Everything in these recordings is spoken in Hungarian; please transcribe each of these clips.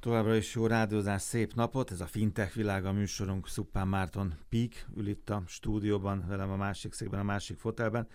Továbbra is jó rádiózás, szép napot, ez a Fintech világa műsorunk, Szuppán Márton Pík ül itt a stúdióban, velem a másik székben, a másik fotelben.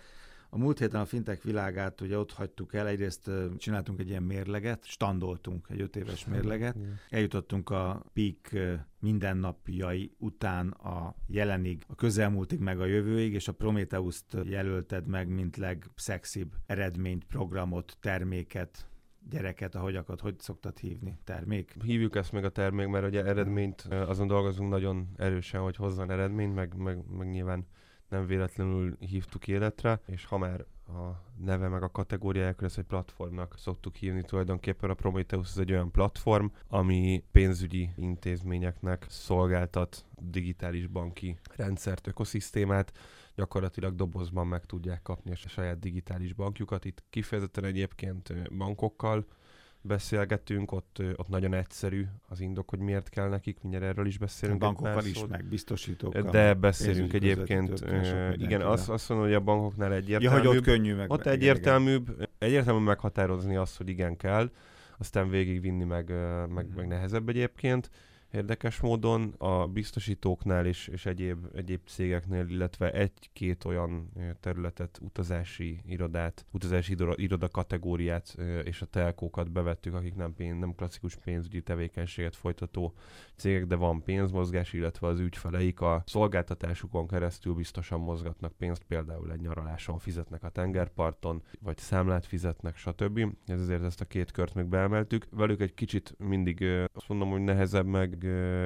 A múlt héten a fintech világát ugye ott hagytuk el, egyrészt csináltunk egy ilyen mérleget, standoltunk egy öt éves mérleget, eljutottunk a Peak mindennapjai után a jelenig, a közelmúltig meg a jövőig, és a Prometheus-t jelölted meg, mint legszexibb eredményt, programot, terméket, gyereket, ahogy akad, hogy szoktad hívni? Termék? Hívjuk ezt meg a termék, mert ugye eredményt, azon dolgozunk nagyon erősen, hogy hozzon eredményt, meg, meg, meg nyilván nem véletlenül hívtuk életre, és ha már a neve meg a kategóriája, ezt egy platformnak szoktuk hívni. Tulajdonképpen a Prometheus ez egy olyan platform, ami pénzügyi intézményeknek szolgáltat digitális banki rendszert, ökoszisztémát, gyakorlatilag dobozban meg tudják kapni a saját digitális bankjukat. Itt kifejezetten egyébként bankokkal beszélgetünk, ott, ott nagyon egyszerű az indok, hogy miért kell nekik, mindjárt erről is beszélünk. A bankokkal is, meg biztosítókkal. De beszélünk egyébként, igen, azt, azt mondom, hogy a bankoknál egyértelműbb. Ja, hogy ott könnyű meg. Ott egyértelműbb, igen. egyértelmű meghatározni azt, hogy igen kell, aztán végigvinni meg, meg, meg nehezebb egyébként érdekes módon a biztosítóknál és, és egyéb, egyéb cégeknél, illetve egy-két olyan területet, utazási irodát, utazási iroda kategóriát és a telkókat bevettük, akik nem, pénz, nem klasszikus pénzügyi tevékenységet folytató cégek, de van pénzmozgás, illetve az ügyfeleik a szolgáltatásukon keresztül biztosan mozgatnak pénzt, például egy nyaraláson fizetnek a tengerparton, vagy számlát fizetnek, stb. Ez azért ezt a két kört még beemeltük. Velük egy kicsit mindig azt mondom, hogy nehezebb meg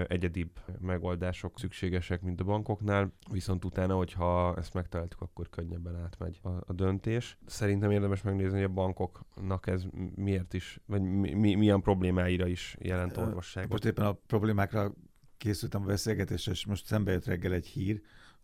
egyedibb megoldások szükségesek, mint a bankoknál, viszont utána, hogyha ezt megtaláltuk, akkor könnyebben átmegy a, a döntés. Szerintem érdemes megnézni, hogy a bankoknak ez miért is, vagy mi, mi, milyen problémáira is jelent orvosságot. Most éppen a problémákra készültem a beszélgetésre, és most szembe jött reggel egy hír,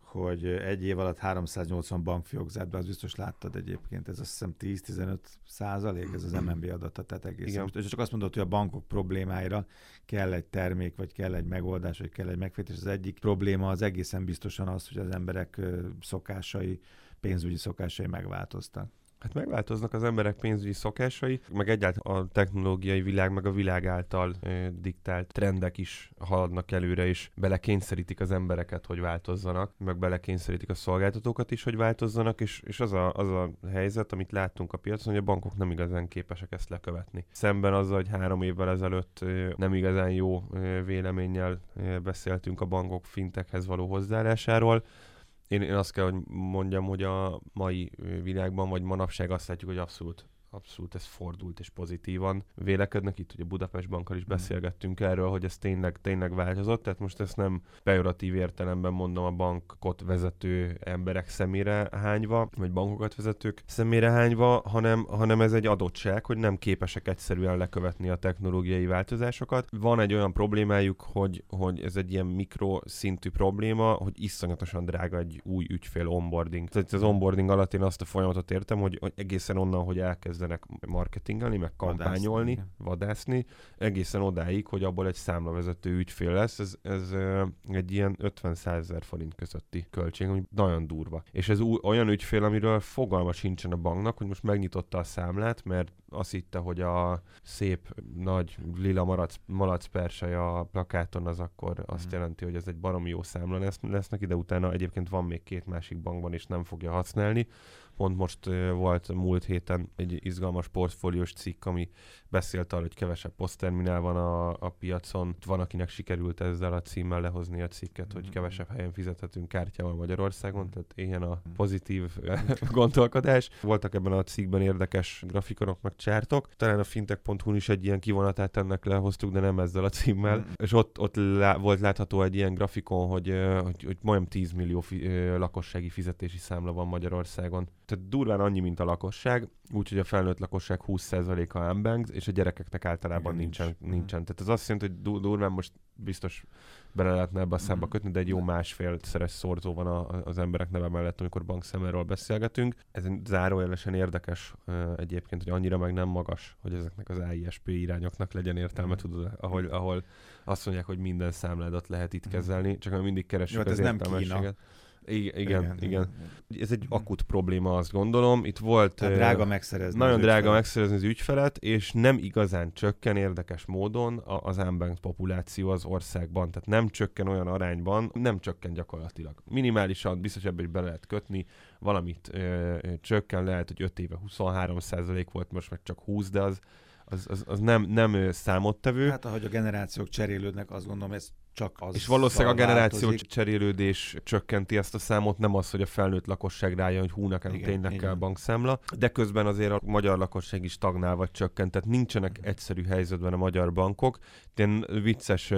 hogy egy év alatt 380 bankfiók zárt be, az biztos láttad egyébként, ez azt hiszem 10-15 százalék, ez az MNB adata, tehát egész. Igen. És csak azt mondod, hogy a bankok problémáira kell egy termék, vagy kell egy megoldás, vagy kell egy megfejtés. Az egyik probléma az egészen biztosan az, hogy az emberek szokásai, pénzügyi szokásai megváltoztak. Hát megváltoznak az emberek pénzügyi szokásai, meg egyáltalán a technológiai világ, meg a világ által e, diktált trendek is haladnak előre, és belekényszerítik az embereket, hogy változzanak, meg belekényszerítik a szolgáltatókat is, hogy változzanak, és, és az, a, az a helyzet, amit láttunk a piacon, hogy a bankok nem igazán képesek ezt lekövetni. Szemben azzal, hogy három évvel ezelőtt e, nem igazán jó e, véleménnyel e, beszéltünk a bankok fintekhez való hozzáállásáról, én, én azt kell, hogy mondjam, hogy a mai világban, vagy manapság azt látjuk, hogy abszolút abszolút ez fordult és pozitívan vélekednek. Itt ugye Budapest Bankkal is hmm. beszélgettünk erről, hogy ez tényleg, tényleg változott, tehát most ezt nem pejoratív értelemben mondom a bankot vezető emberek szemére hányva, vagy bankokat vezetők szemére hányva, hanem, hanem ez egy adottság, hogy nem képesek egyszerűen lekövetni a technológiai változásokat. Van egy olyan problémájuk, hogy, hogy ez egy ilyen mikroszintű probléma, hogy iszonyatosan drága egy új ügyfél onboarding. Tehát az onboarding alatt én azt a folyamatot értem, hogy, hogy egészen onnan, hogy elkezd elkezdenek marketingelni, meg kampányolni, vadászni, vadászni egészen odáig, hogy abból egy számlavezető ügyfél lesz. Ez, ez egy ilyen 50-100 ezer forint közötti költség, ami nagyon durva. És ez új, olyan ügyfél, amiről fogalma sincsen a banknak, hogy most megnyitotta a számlát, mert azt hitte, hogy a szép nagy lila malac, malac persely a plakáton az akkor azt mm. jelenti, hogy ez egy baromi jó számla lesz, lesz neki, de utána egyébként van még két másik bankban, és nem fogja használni. Pont most volt múlt héten egy izgalmas portfóliós cikk, ami beszélt arról, hogy kevesebb posztterminál van a, a piacon. Van, akinek sikerült ezzel a címmel lehozni a cikket, hogy mhm. kevesebb helyen fizethetünk kártyával Magyarországon, tehát ilyen a mhm. pozitív gondolkodás. Voltak ebben a cikkben érdekes grafikonok, meg csártok. Talán a fintech.hu-n is egy ilyen kivonatát ennek lehoztuk, de nem ezzel a címmel. Mm. És ott, ott lá, volt látható egy ilyen grafikon, hogy, hogy, hogy majdnem 10 millió fi, lakossági fizetési számla van Magyarországon. Tehát durván annyi, mint a lakosság, úgyhogy a felnőtt lakosság 20%-a unbanked, és a gyerekeknek általában Igen, nincsen, nincs. nincsen. Tehát ez azt jelenti, hogy durván most biztos bele lehetne ebbe a számba mm. kötni, de egy jó másfél szeres szorzó van a, az emberek neve mellett, amikor bankszemerről beszélgetünk. Ez zárójelesen érdekes egyébként, hogy annyira meg nem magas, hogy ezeknek az AISP irányoknak legyen értelme, mm. tudod, ahol, ahol azt mondják, hogy minden számládat lehet itt mm. kezelni, csak mindig keresünk jó, hát az ez nem Kína Igen, igen, igen. igen. Ez egy akut probléma, azt gondolom. Itt volt... Tehát drága megszerezni Nagyon drága ügyfelet. megszerezni az ügyfelet, és nem igazán csökken érdekes módon az unbanked populáció az országban. Tehát nem csökken olyan arányban, nem csökken gyakorlatilag. Minimálisan, biztos ebben is be lehet kötni, valamit ö, ö, csökken, lehet, hogy 5 éve 23% volt, most meg csak 20, de az, az, az, az nem, nem számottevő. Hát ahogy a generációk cserélődnek, azt gondolom, ez csak az És valószínűleg a generáció változik. cserélődés csökkenti ezt a számot, nem az, hogy a felnőtt lakosság rájön, hogy hú, nekem igen, tényleg igen. kell bankszámla, de közben azért a magyar lakosság is stagnál vagy csökkent, tehát nincsenek egyszerű helyzetben a magyar bankok. Ilyen vicces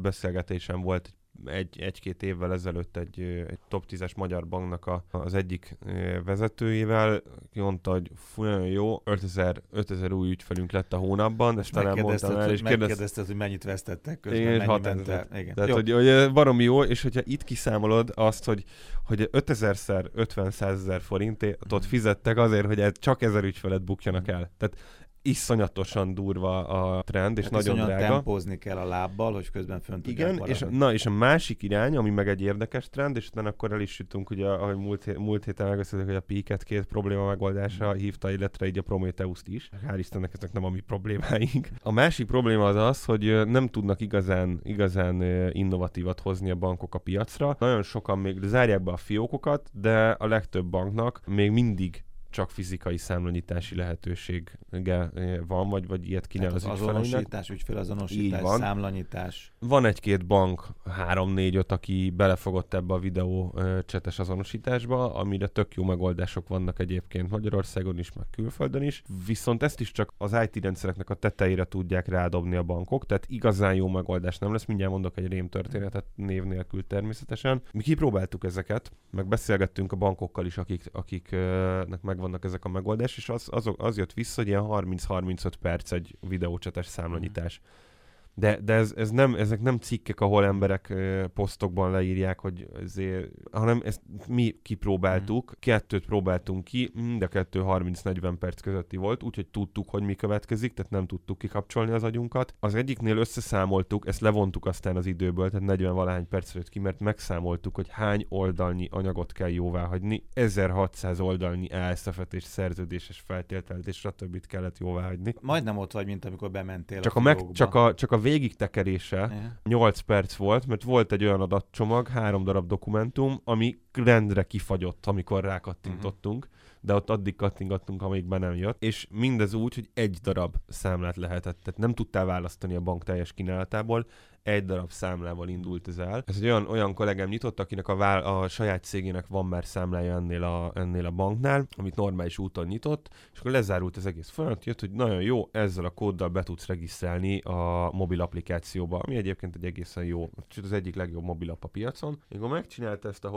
beszélgetésem volt egy egy, egy-két évvel ezelőtt egy, egy top 10-es magyar banknak a, az egyik vezetőjével, ki mondta, hogy fú, nagyon jó, 5000, 5000 új ügyfelünk lett a hónapban, és talán mondtam el, és kérdezted, hogy mennyit vesztettek közben, igen, mennyi ment el. Igen. Tehát, jó. hogy, hogy baromi jó, és hogyha itt kiszámolod azt, hogy, hogy 5000-szer 50 ezer forintot mm. fizettek azért, hogy csak ezer ügyfelet bukjanak el. Tehát iszonyatosan durva a trend, és hát nagyon drága. tempózni kell a lábbal, hogy közben fönt Igen, és, na, és a másik irány, ami meg egy érdekes trend, és utána akkor el is jutunk, ugye, ahogy múlt, múlt héten megbeszéltük, hogy a Piket két probléma megoldása hívta, illetve így a Prometheus-t is. Hál' Istennek ezek nem a mi problémáink. A másik probléma az az, hogy nem tudnak igazán, igazán innovatívat hozni a bankok a piacra. Nagyon sokan még zárják be a fiókokat, de a legtöbb banknak még mindig csak fizikai számlanyítási lehetősége eh, van, vagy, vagy ilyet kínál Tehát az, az azonosítás, ügyfélazonosítás, számlanyítás. Van egy-két bank, három-négy-öt, aki belefogott ebbe a videó csetes azonosításba, amire tök jó megoldások vannak egyébként Magyarországon is, meg külföldön is, viszont ezt is csak az IT rendszereknek a tetejére tudják rádobni a bankok, tehát igazán jó megoldás nem lesz. Mindjárt mondok egy rém történetet név nélkül természetesen. Mi kipróbáltuk ezeket, meg beszélgettünk a bankokkal is, akik, akiknek meg vannak ezek a megoldás, és az, az, az jött vissza, hogy ilyen 30-35 perc egy videócsates számlanyítás. Mm de, de ez, ez nem, ezek nem cikkek, ahol emberek uh, posztokban leírják, hogy ezért, hanem ezt mi kipróbáltuk, mm. kettőt próbáltunk ki, mind a kettő 30-40 perc közötti volt, úgyhogy tudtuk, hogy mi következik, tehát nem tudtuk kikapcsolni az agyunkat. Az egyiknél összeszámoltuk, ezt levontuk aztán az időből, tehát 40 valahány perc jött ki, mert megszámoltuk, hogy hány oldalnyi anyagot kell jóvá hagyni, 1600 oldalnyi elszefetés, szerződéses feltételt, stb. kellett jóvá hagyni. Majdnem ott vagy, mint amikor bementél csak a, a meg, csak a, csak a végig tekerése yeah. 8 perc volt, mert volt egy olyan adatcsomag, három darab dokumentum, ami rendre kifagyott, amikor rákattintottunk, uh-huh. de ott addig kattingattunk, amíg be nem jött, és mindez úgy, hogy egy darab számlát lehetett, tehát nem tudtál választani a bank teljes kínálatából, egy darab számlával indult ez el. Ez egy olyan, olyan kollégám nyitott, akinek a, vál, a saját cégének van már számlája ennél a, ennél a banknál, amit normális úton nyitott, és akkor lezárult az egész folyamat, jött, hogy nagyon jó, ezzel a kóddal be tudsz regisztrálni a mobil applikációba, ami egyébként egy egészen jó, az egyik legjobb mobilap a piacon. Amikor megcsinálta ezt a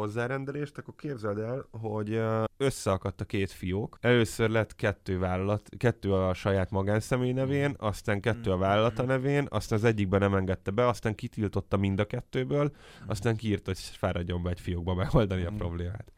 hozzárendelést, akkor képzeld el, hogy összeakadt a két fiók. Először lett kettő vállalat, kettő a saját magánszemély nevén, aztán kettő a vállalata nevén, aztán az egyikben nem engedte be, aztán kitiltotta mind a kettőből, aztán kiírt, hogy fáradjon be egy fiókba megoldani a problémát.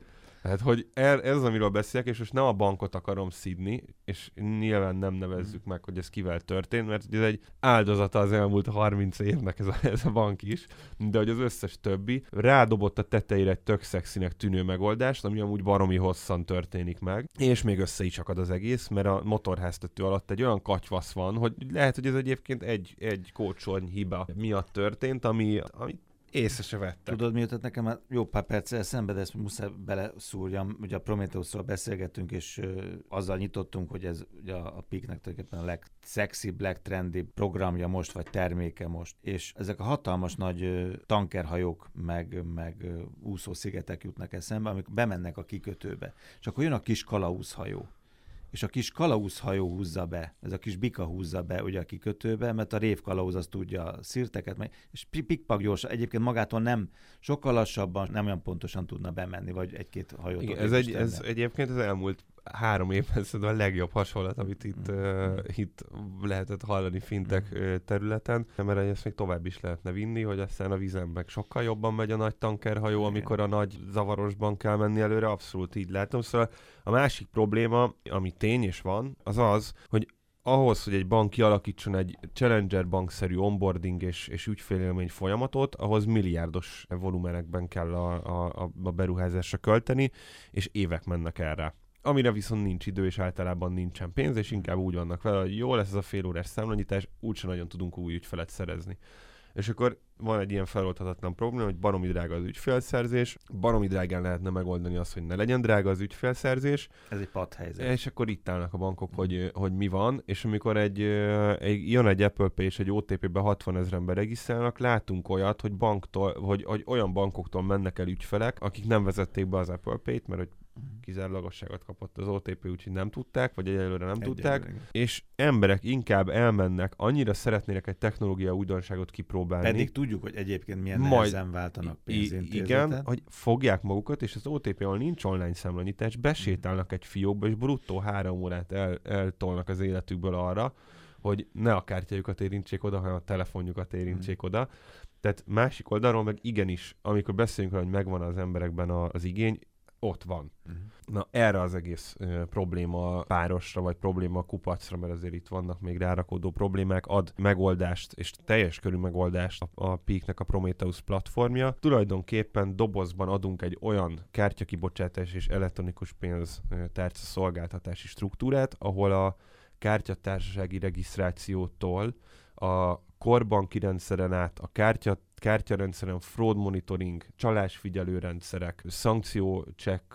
Tehát, hogy ez, ez az, amiről beszélek, és most nem a bankot akarom szidni, és nyilván nem nevezzük meg, hogy ez kivel történt, mert ez egy áldozata az elmúlt 30 évnek ez a, ez a bank is, de hogy az összes többi rádobott a tetejére egy tök szexinek tűnő megoldást, ami amúgy baromi hosszan történik meg, és még össze is akad az egész, mert a motorháztető alatt egy olyan katyvasz van, hogy lehet, hogy ez egyébként egy, egy kócsolny hiba miatt történt, ami, ami észre se vettek. Tudod, mi jutott nekem már jó pár perccel szembe, de ezt muszáj beleszúrjam. Ugye a Prometheusról beszélgettünk, és ö, azzal nyitottunk, hogy ez ugye a, a Peaknek tulajdonképpen a legszexibb, legtrendibb programja most, vagy terméke most. És ezek a hatalmas nagy tankerhajók, meg, meg ö, úszószigetek jutnak eszembe, amik bemennek a kikötőbe. És akkor jön a kis kalauzhajó és a kis kalauzhajó húzza be, ez a kis bika húzza be ugye a kikötőbe, mert a révkalauz az tudja a szirteket, meg, és pikpak gyorsan, egyébként magától nem, sokkal lassabban, nem olyan pontosan tudna bemenni, vagy egy-két hajót. Igen, ez, egy, ez egyébként az elmúlt három évben szerintem a legjobb hasonlat, amit itt, uh, itt lehetett hallani fintek mm. területen, mert ezt még tovább is lehetne vinni, hogy aztán a vízen meg sokkal jobban megy a nagy tankerhajó, amikor a nagy zavarosban kell menni előre, abszolút így látom. Szóval a másik probléma, ami tény és van, az az, hogy ahhoz, hogy egy bank kialakítson egy Challenger bankszerű onboarding és, és ügyfélélmény folyamatot, ahhoz milliárdos volumenekben kell a, a, a beruházásra költeni, és évek mennek erre amire viszont nincs idő, és általában nincsen pénz, és inkább úgy vannak vele, hogy jó lesz ez a fél órás számlanyítás, úgyse nagyon tudunk új ügyfelet szerezni. És akkor van egy ilyen feloldhatatlan probléma, hogy baromi drága az ügyfélszerzés, baromi drágán lehetne megoldani azt, hogy ne legyen drága az ügyfélszerzés. Ez egy padhelyzet. És akkor itt állnak a bankok, hogy, hogy mi van, és amikor egy, egy jön egy Apple Pay és egy OTP-be 60 ezeren beregisztrálnak, látunk olyat, hogy, banktól, hogy, hogy olyan bankoktól mennek el ügyfelek, akik nem vezették be az Apple Pay-t, mert hogy kizárólagosságot kapott az OTP, úgyhogy nem tudták, vagy egyelőre nem egyelőre. tudták, és emberek inkább elmennek, annyira szeretnének egy technológia újdonságot kipróbálni. Pedig tudjuk, hogy egyébként milyen Majd, nehezen váltanak pénzintézetet. Igen, hogy fogják magukat, és az OTP, ahol nincs online számlanyítás, besétálnak egy fiókba, és bruttó három órát el, eltolnak az életükből arra, hogy ne a kártyájukat érintsék oda, hanem a telefonjukat érintsék mm. oda. Tehát másik oldalról meg igenis, amikor beszélünk rá, hogy megvan az emberekben az igény, ott van. Uh-huh. Na erre az egész uh, probléma párosra, vagy probléma kupacra, mert azért itt vannak még rárakódó problémák, ad megoldást, és teljes körű megoldást a, a Peaknek a Prometheus platformja. Tulajdonképpen dobozban adunk egy olyan kártyakibocsátás és elektronikus pénz tárca szolgáltatási struktúrát, ahol a kártyatársasági regisztrációtól a korbanki rendszeren át, a kártya, kártyarendszeren fraud monitoring, csalásfigyelő rendszerek, szankciócsekk,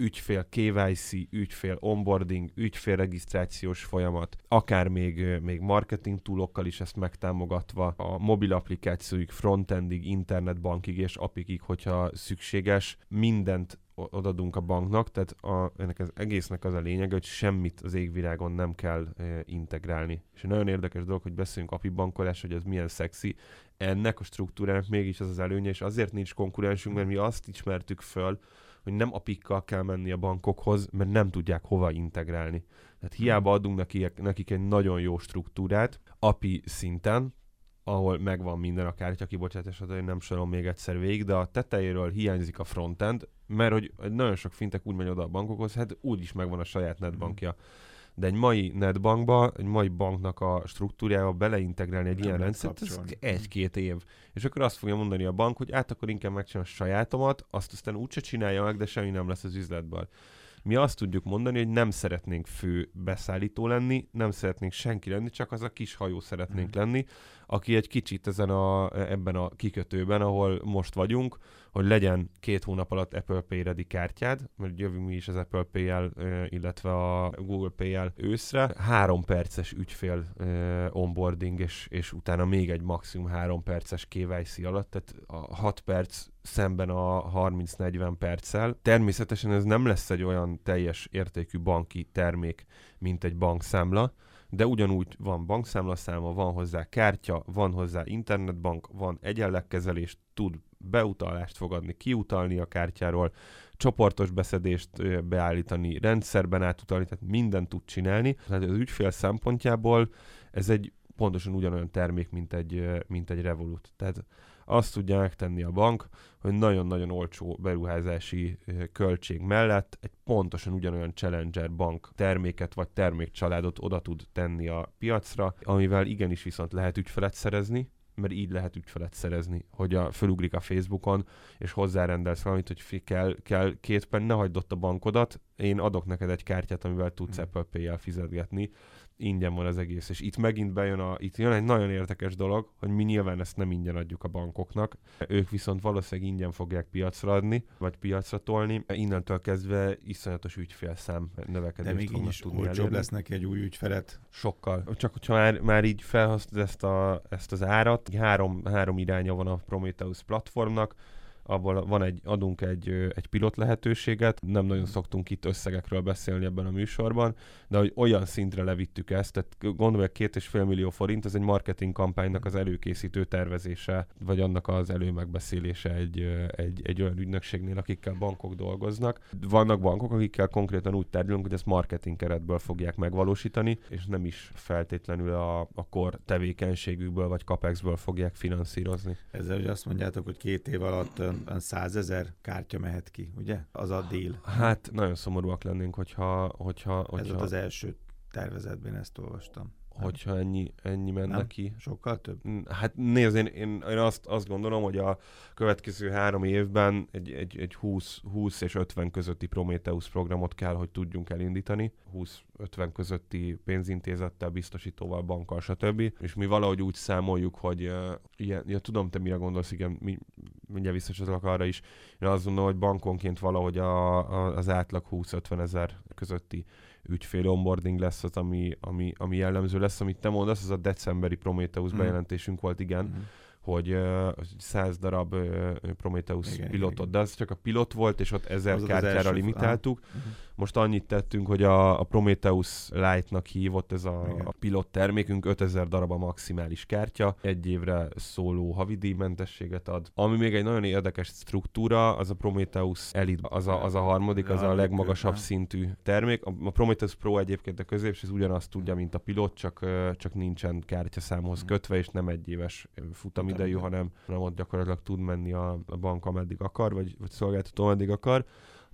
ügyfél KYC, ügyfél onboarding, ügyfélregisztrációs folyamat, akár még, még marketing túlokkal is ezt megtámogatva, a mobil applikációik frontendig, internetbankig és apikig, hogyha szükséges, mindent odadunk a banknak, tehát a, ennek az egésznek az a lényeg, hogy semmit az égvilágon nem kell e, integrálni. És nagyon érdekes dolog, hogy beszélünk API bankolás, hogy ez milyen szexi, ennek a struktúrának mégis az az előnye, és azért nincs konkurensünk, mert mi azt ismertük föl, hogy nem apikkal kell menni a bankokhoz, mert nem tudják hova integrálni. Tehát hiába adunk nekik, nekik egy nagyon jó struktúrát API szinten, ahol megvan minden a kártya kibocsátás, hogy nem sorolom még egyszer végig, de a tetejéről hiányzik a frontend, mert hogy nagyon sok fintek úgy megy oda a bankokhoz, hát úgy is megvan a saját netbankja. De egy mai netbankba, egy mai banknak a struktúrájába beleintegrálni egy nem ilyen rendszert, ez egy-két év. És akkor azt fogja mondani a bank, hogy át akkor inkább megcsinálom a sajátomat, azt aztán úgyse csinálja meg, de semmi nem lesz az üzletből. Mi azt tudjuk mondani, hogy nem szeretnénk fő beszállító lenni, nem szeretnénk senki lenni, csak az a kis hajó szeretnénk mm. lenni, aki egy kicsit ezen a, ebben a kikötőben, ahol most vagyunk, hogy legyen két hónap alatt Apple Pay ready kártyád, mert jövünk mi is az Apple Pay-jel, illetve a Google Pay-jel őszre. Három perces ügyfél onboarding, és, és utána még egy maximum három perces KYC alatt, tehát a hat perc szemben a 30-40 perccel. Természetesen ez nem lesz egy olyan teljes értékű banki termék, mint egy bankszámla, de ugyanúgy van bankszámlaszáma, van hozzá kártya, van hozzá internetbank, van egyenlegkezelés, tud beutalást fogadni, kiutalni a kártyáról, csoportos beszedést beállítani, rendszerben átutalni, tehát mindent tud csinálni. Tehát az ügyfél szempontjából ez egy pontosan ugyanolyan termék, mint egy, mint egy Revolut. Tehát azt tudja megtenni a bank, hogy nagyon-nagyon olcsó beruházási költség mellett egy pontosan ugyanolyan Challenger bank terméket vagy termékcsaládot oda tud tenni a piacra, amivel igenis viszont lehet ügyfelet szerezni, mert így lehet ügyfelet szerezni, hogy a, fölugrik a Facebookon, és hozzárendelsz valamit, hogy kell, kell két pen, ne hagyd ott a bankodat, én adok neked egy kártyát, amivel tudsz hmm. Apple Pay-jel fizetgetni, ingyen van az egész. És itt megint bejön a, itt jön egy nagyon érdekes dolog, hogy mi nyilván ezt nem ingyen adjuk a bankoknak, ők viszont valószínűleg ingyen fogják piacra adni, vagy piacra tolni. Innentől kezdve iszonyatos ügyfélszám növekedést De még így is olcsóbb lesz neki egy új ügyfelet. Sokkal. Csak hogyha már, már így felhasználod ezt, a, ezt az árat, három, három iránya van a Prometheus platformnak, abból van egy, adunk egy, egy pilot lehetőséget, nem nagyon szoktunk itt összegekről beszélni ebben a műsorban, de hogy olyan szintre levittük ezt, tehát gondolj, két és fél millió forint, ez egy marketing kampánynak az előkészítő tervezése, vagy annak az előmegbeszélése egy, egy, egy olyan ügynökségnél, akikkel bankok dolgoznak. Vannak bankok, akikkel konkrétan úgy tárgyalunk, hogy ezt marketing keretből fogják megvalósítani, és nem is feltétlenül a, a kor tevékenységükből vagy capexből fogják finanszírozni. Ezzel, hogy azt mondjátok, hogy két év alatt százezer kártya mehet ki, ugye? Az a dél. Hát nagyon szomorúak lennénk, hogyha... hogyha, hogyha... Ez volt az első tervezetben ezt olvastam. Hogyha ennyi, ennyi menne Nem? ki. Sokkal több? Hát nézd, én, én, én azt, azt gondolom, hogy a következő három évben egy, egy, egy 20, 20 és 50 közötti Prometheus programot kell, hogy tudjunk elindítani. 20-50 közötti pénzintézettel, biztosítóval, bankkal, stb. És mi valahogy úgy számoljuk, hogy uh, ilyen, ja, tudom, te mire gondolsz, igen, mi, mindjárt visszacsatolok arra is. Én azt gondolom, hogy bankonként valahogy a, a, az átlag 20-50 ezer közötti ügyfél onboarding lesz az, ami, ami, ami jellemző lesz. Amit te mondasz, az a decemberi Prometheus Mm. bejelentésünk volt, igen, Mhm. hogy uh, 100 darab uh, Prometheus Igen, pilotot, igen. de az csak a pilot volt, és ott 1000 Az az kártyára limitáltuk. Mhm. Most annyit tettünk, hogy a, a Prometheus Lite-nak hívott ez a, Igen. a pilot termékünk, 5000 darab a maximális kártya, egy évre szóló havidíjmentességet ad. Ami még egy nagyon érdekes struktúra, az a Prometheus Elite, az a, az a harmadik, az a legmagasabb szintű termék. A, Prometheus Pro egyébként a középső, ez ugyanazt tudja, mint a pilot, csak, csak nincsen kártyaszámhoz Mhm. kötve, és nem egy éves futamidejű, hanem, hanem ott gyakorlatilag tud menni a, a bank ameddig akar, vagy, vagy szolgáltató ameddig akar.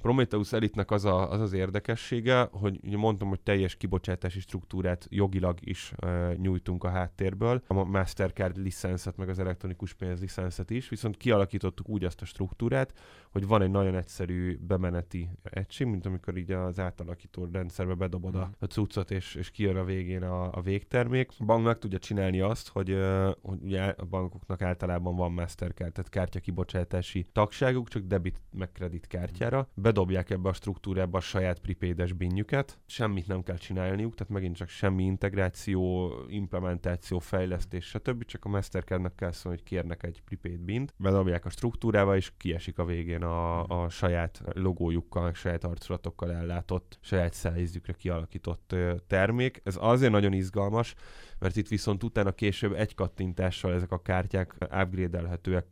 Prometheus Elite-nek az, a, az az érdekessége, hogy ugye mondtam, hogy teljes kibocsátási struktúrát jogilag is e, nyújtunk a háttérből, a Mastercard licenszet, meg az elektronikus pénz licenszet is, viszont kialakítottuk úgy azt a struktúrát, hogy van egy nagyon egyszerű bemeneti egység, mint amikor így az átalakító rendszerbe bedobod a, Mhm. a cuccot, és, és kijön a végén a, a végtermék. A bank meg tudja csinálni azt, hogy, hogy ugye a bankoknak általában van Mastercard, tehát kártya kibocsátási tagságuk, csak debit meg kredit kártyára. Bedobják ebbe a struktúrába a saját prepaides binjüket, semmit nem kell csinálniuk, tehát megint csak semmi integráció, implementáció, fejlesztés, stb. Csak a Mastercardnak kell szólni, hogy kérnek egy prepaid bint, bedobják a struktúrába, és kiesik a végén a, a saját logójukkal, saját arculatokkal ellátott, saját szájízükre kialakított termék. Ez azért nagyon izgalmas, mert itt viszont utána később egy kattintással ezek a kártyák upgrade-elhetőek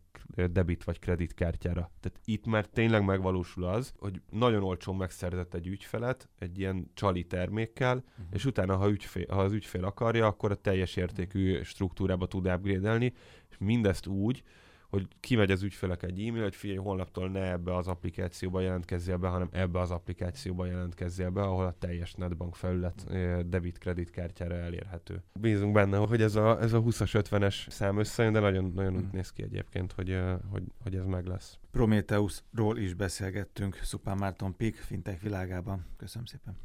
debit vagy kredit kártyára. Tehát itt már tényleg megvalósul az, hogy nagyon olcsón megszerzett egy ügyfelet egy ilyen csali termékkel, Mhm. és utána, ha, ügyfél, ha az ügyfél akarja, akkor a teljes értékű struktúrába tud upgrade és mindezt úgy, hogy kimegy az ügyfelek egy e-mail, hogy figyelj, holnaptól ne ebbe az applikációba jelentkezzél be, hanem ebbe az applikációba jelentkezzél be, ahol a teljes netbank felület ö, debit kredit kártyára elérhető. Bízunk benne, hogy ez a, ez a 20-as 50-es szám összejön, de nagyon, nagyon úgy Mm. néz ki egyébként, hogy, hogy, hogy ez meg lesz. Prometheusról is beszélgettünk Szupán Márton Pik fintech világában. Köszönöm szépen.